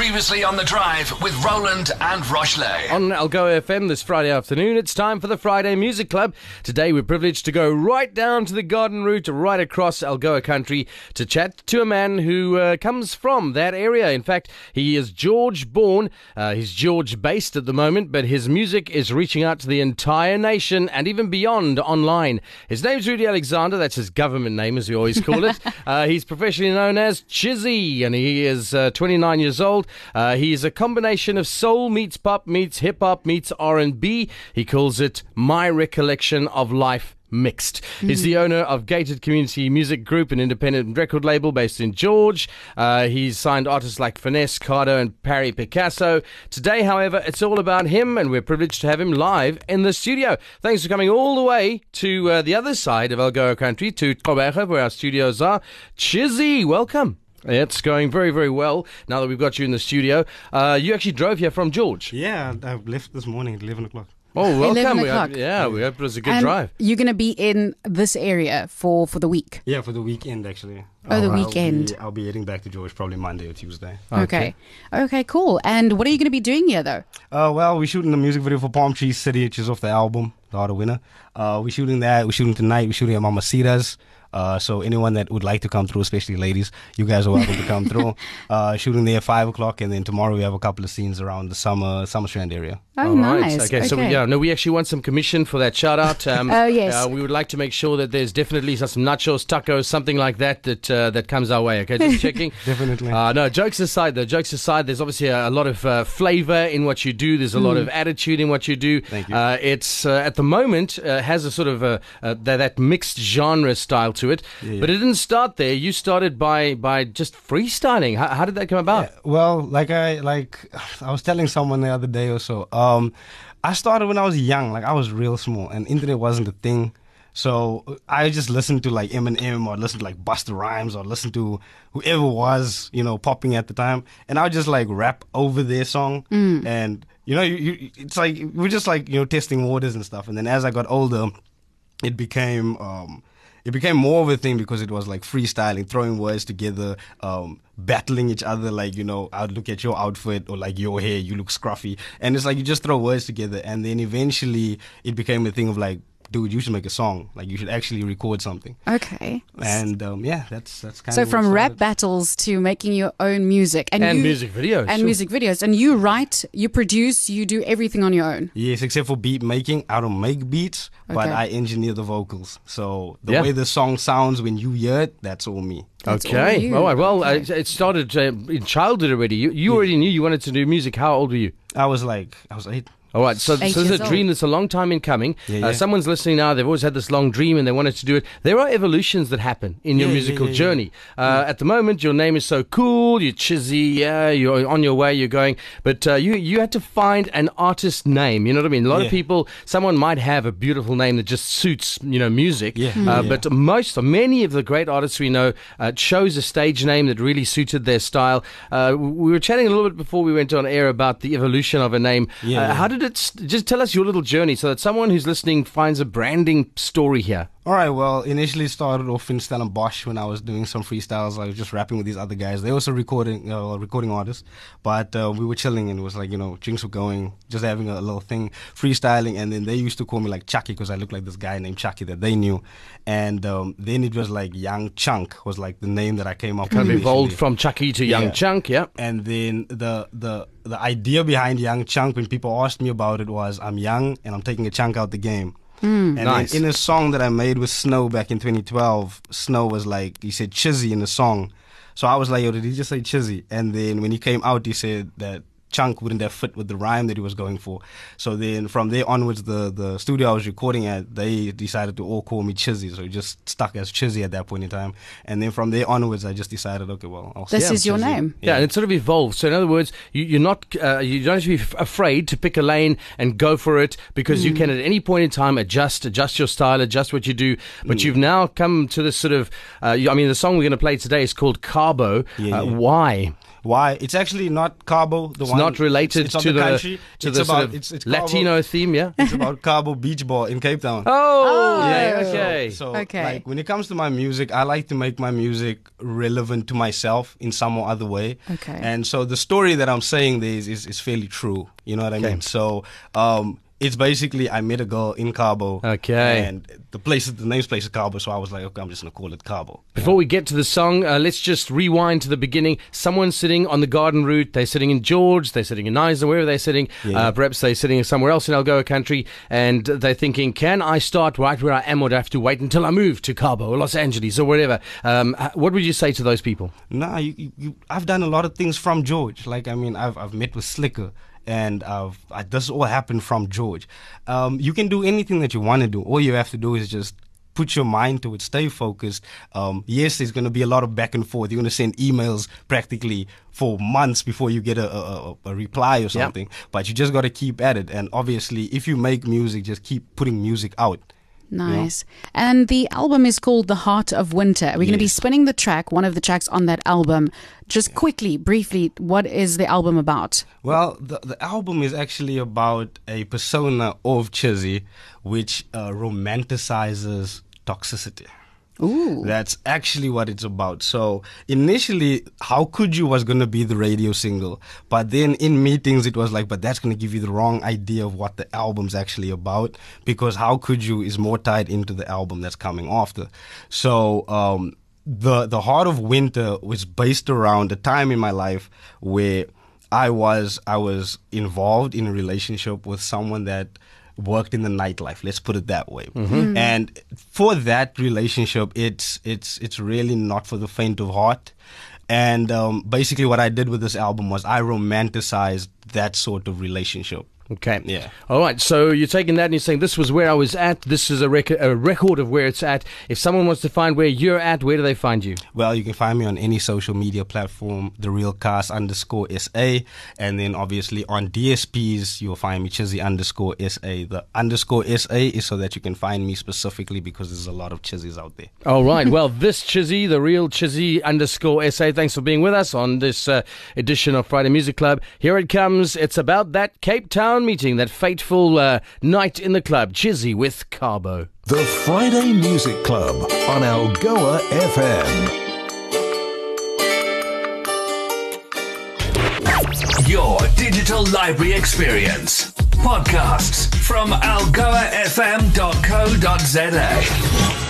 Previously on the drive with Roland and Rochley. On Algoa FM this Friday afternoon, it's time for the Friday Music Club. Today we're privileged to go right down to the garden route, right across Algoa country, to chat to a man who uh, comes from that area. In fact, he is George born. Uh, he's George based at the moment, but his music is reaching out to the entire nation and even beyond online. His name's Rudy Alexander. That's his government name, as we always call it. uh, he's professionally known as Chizzy, and he is uh, 29 years old. Uh, he's a combination of soul meets pop meets hip hop meets R&B. He calls it My Recollection of Life Mixed. He's the owner of Gated Community Music Group, an independent record label based in George. Uh, he's signed artists like Finesse, Cardo, and Parry Picasso. Today, however, it's all about him, and we're privileged to have him live in the studio. Thanks for coming all the way to uh, the other side of Algoa Country, to Gqeberha, where our studios are. Chizzy, welcome. It's going very, very well now that we've got you in the studio. Uh, you actually drove here from George. Yeah, I left this morning at 11 o'clock. Oh, welcome. We hope- yeah, we hope it was a good and drive. You're going to be in this area for, for the week. Yeah, for the weekend actually. Oh, the I'll- I'll weekend. be- I'll be heading back to George probably Monday or Tuesday. Okay. Okay, cool. And what are you going to be doing here, though? Uh, well, we're shooting a music video for Palm Tree City, which is off the album, The Heart of Winter. Uh, we're shooting that. We're shooting tonight. We're shooting at Mamacitas. Uh, so anyone that would like to come through, especially ladies, you guys are welcome to come through. Uh, shooting there at five o'clock, and then tomorrow we have a couple of scenes around the summer Summerstrand area. Oh, All right. nice. Okay, so we, yeah, no, we actually want some commission for that shout out. Um, Oh, yes. Uh, we would like to make sure that there's definitely some, some nachos, tacos, something like that that uh, that comes our way. Okay, just checking. Definitely. Uh, no, jokes aside, though, jokes aside, there's obviously a, a lot of uh, flavor in what you do. There's a lot of attitude in what you do. Thank you. Uh, it's uh, at the moment uh, has a sort of a, a that, that mixed genre style to it, Yeah, yeah. but it didn't start there. You started by by just freestyling. How, how did that come about? Yeah, well, like I like I was telling someone the other day or so. Um, Um, I started when I was young. Like I was real small, and internet wasn't a thing. So uh, I just listened to like Eminem or listened to like Busta Rhymes or listened to whoever was you know popping at the time, and I would just like rap over their song. Mm. And you know, you, you, it's like we're just like you know testing waters and stuff. And then as I got older, it became um, it became more of a thing because it was like freestyling, throwing words together, um, battling each other. Like you know, I'd look at your outfit or like your hair, you look scruffy, and it's like you just throw words together, and then eventually it became a thing of like, dude, you should make a song. Like you should actually record something. Okay. And um, yeah, that's that's kind So of so from rap battles to making your own music and, And you- music videos, and sure. music videos and you write, you produce, you do everything on your own. Yes, except for beat making. I don't make beats, but I engineer the vocals. So the Yeah. way the song sounds when you hear it, that's all me. That's okay. you. All right. Well, Okay. it started uh, in childhood already. You, you already knew you wanted to do music. How old were you? I was like, I was eight. All right, so, so Eight this is years a dream that's a long time in coming. Yeah, Uh, someone's listening now, they've always had this long dream and they wanted to do it. There are evolutions that happen in your Yeah, yeah, musical yeah, yeah. journey. Uh, At the moment, your name is so cool, you're chizzy, yeah, you're on your way, you're going. But uh, you, you had to find an artist name, you know what I mean? A lot of people, someone might have a beautiful name that just suits, you know, music. Yeah, Uh, yeah. But most, many of the great artists we know uh, chose a stage name that really suited their style. Uh, we were chatting a little bit before we went on air about the evolution of a name. Yeah, Uh, yeah. How did it? s- Just tell us your little journey, so that someone who's listening finds a branding story here. All right. Well, initially started off in Stellenbosch when I was doing some freestyles. I was just rapping with these other guys. They also recording, uh, recording artists, but uh, we were chilling and it was like you know drinks were going, just having a little thing, freestyling. And then they used to call me like Chucky because I looked like this guy named Chucky that they knew. And um, then it was like Young Chunk was like the name that I came up with. Kind of evolved from Chucky to Young Yeah. Chunk. Yeah. And then the the the idea behind Young Chunk when people asked me about it was I'm young and I'm taking a chunk out the game. Mm. and Nice. then in a song that I made with Snow back in 2012, Snow was like he said Chizzy in the song. So I was like, yo, did he just say Chizzy? And then when he came out, he said that chunk wouldn't have fit with the rhyme that he was going for. So then from there onwards, the the studio I was recording at, they decided to all call me Chizzy. So it just stuck as Chizzy at that point in time. And then from there onwards, I just decided, okay, well, I'll This say is your Chizzy. name. Yeah, and it sort of evolved. So in other words, you, you're not, uh, you don't have to be f- afraid to pick a lane and go for it because Mm. you can at any point in time adjust, adjust your style, adjust what you do. But Mm. you've now come to this sort of, uh, I mean, the song we're going to play today is called Cabo. Yeah, uh, yeah. Why? Why? It's actually not Cabo. The It's one, not related it's, it's to of the, country. to it's the about sort of it's, it's Cabo- Latino theme, yeah? it's about Cabo Beach Ball in Cape Town. Oh, Yeah. okay. So, Okay. like, when it comes to my music, I like to make my music relevant to myself in some or other way. Okay. And so the story that I'm saying there is, is, is fairly true. You know what I mean? So, um, it's basically I met a girl in Cabo. Okay. And the place, the name's place is Cabo, so I was like, okay, I'm just gonna call it Cabo. Before we get to the song, uh, let's just rewind to the beginning. Someone's sitting on the garden route. They're sitting in George. They're sitting in Knysna, wherever they're sitting. Uh, perhaps they're sitting somewhere else in Algoa country. And they're thinking, can I start right where I am or do I have to wait until I move to Cabo or Los Angeles or wherever? Um, what would you say to those people? Nah, you, you, you, I've done a lot of things from George. Like, I mean, I've, I've met with Slicker, and I, this all happened from George. Um, you can do anything that you want to do. All you have to do is just put your mind to it, stay focused. Um, yes, there's going to be a lot of back and forth. You're going to send emails practically for months before you get a, a, a, a reply or something. But you just got to keep at it. And obviously, if you make music, just keep putting music out. Nice. And the album is called The Heart of Winter. We're going to be spinning the track, one of the tracks on that album. Just quickly, briefly, what is the album about? Well, the, the album is actually about a persona of Chizzy which uh, romanticizes toxicity. Ooh. That's actually what it's about. So initially, How Could You was going to be the radio single. But then in meetings, it was like, but that's going to give you the wrong idea of what the album's actually about because How Could You is more tied into the album that's coming after. So, um, the, the Heart of Winter was based around a time in my life where I was, I was involved in a relationship with someone that worked in the nightlife. Let's put it that way. And for that relationship, it's it's it's really not for the faint of heart. And um, basically, what I did with this album was I romanticized that sort of relationship. Okay. Yeah. All right. So you're taking that and you're saying this was where I was at. This is a, rec- a record of where it's at. If someone wants to find where you're at, where do they find you? Well, you can find me on any social media platform, the real cast underscore SA, and then obviously on DSPs you'll find me Chizzy underscore SA. The underscore SA is so that you can find me specifically because there's a lot of Chizzies out there. All right. Well, this Chizzy, the real Chizzy underscore SA. Thanks for being with us on this uh, edition of Friday Music Club. Here it comes. It's about that Cape Town meeting, that fateful uh, night in the club. Chizzy with Cabo. The Friday Music Club on Algoa FM. Your digital library experience. Podcasts from algoafm.co.za.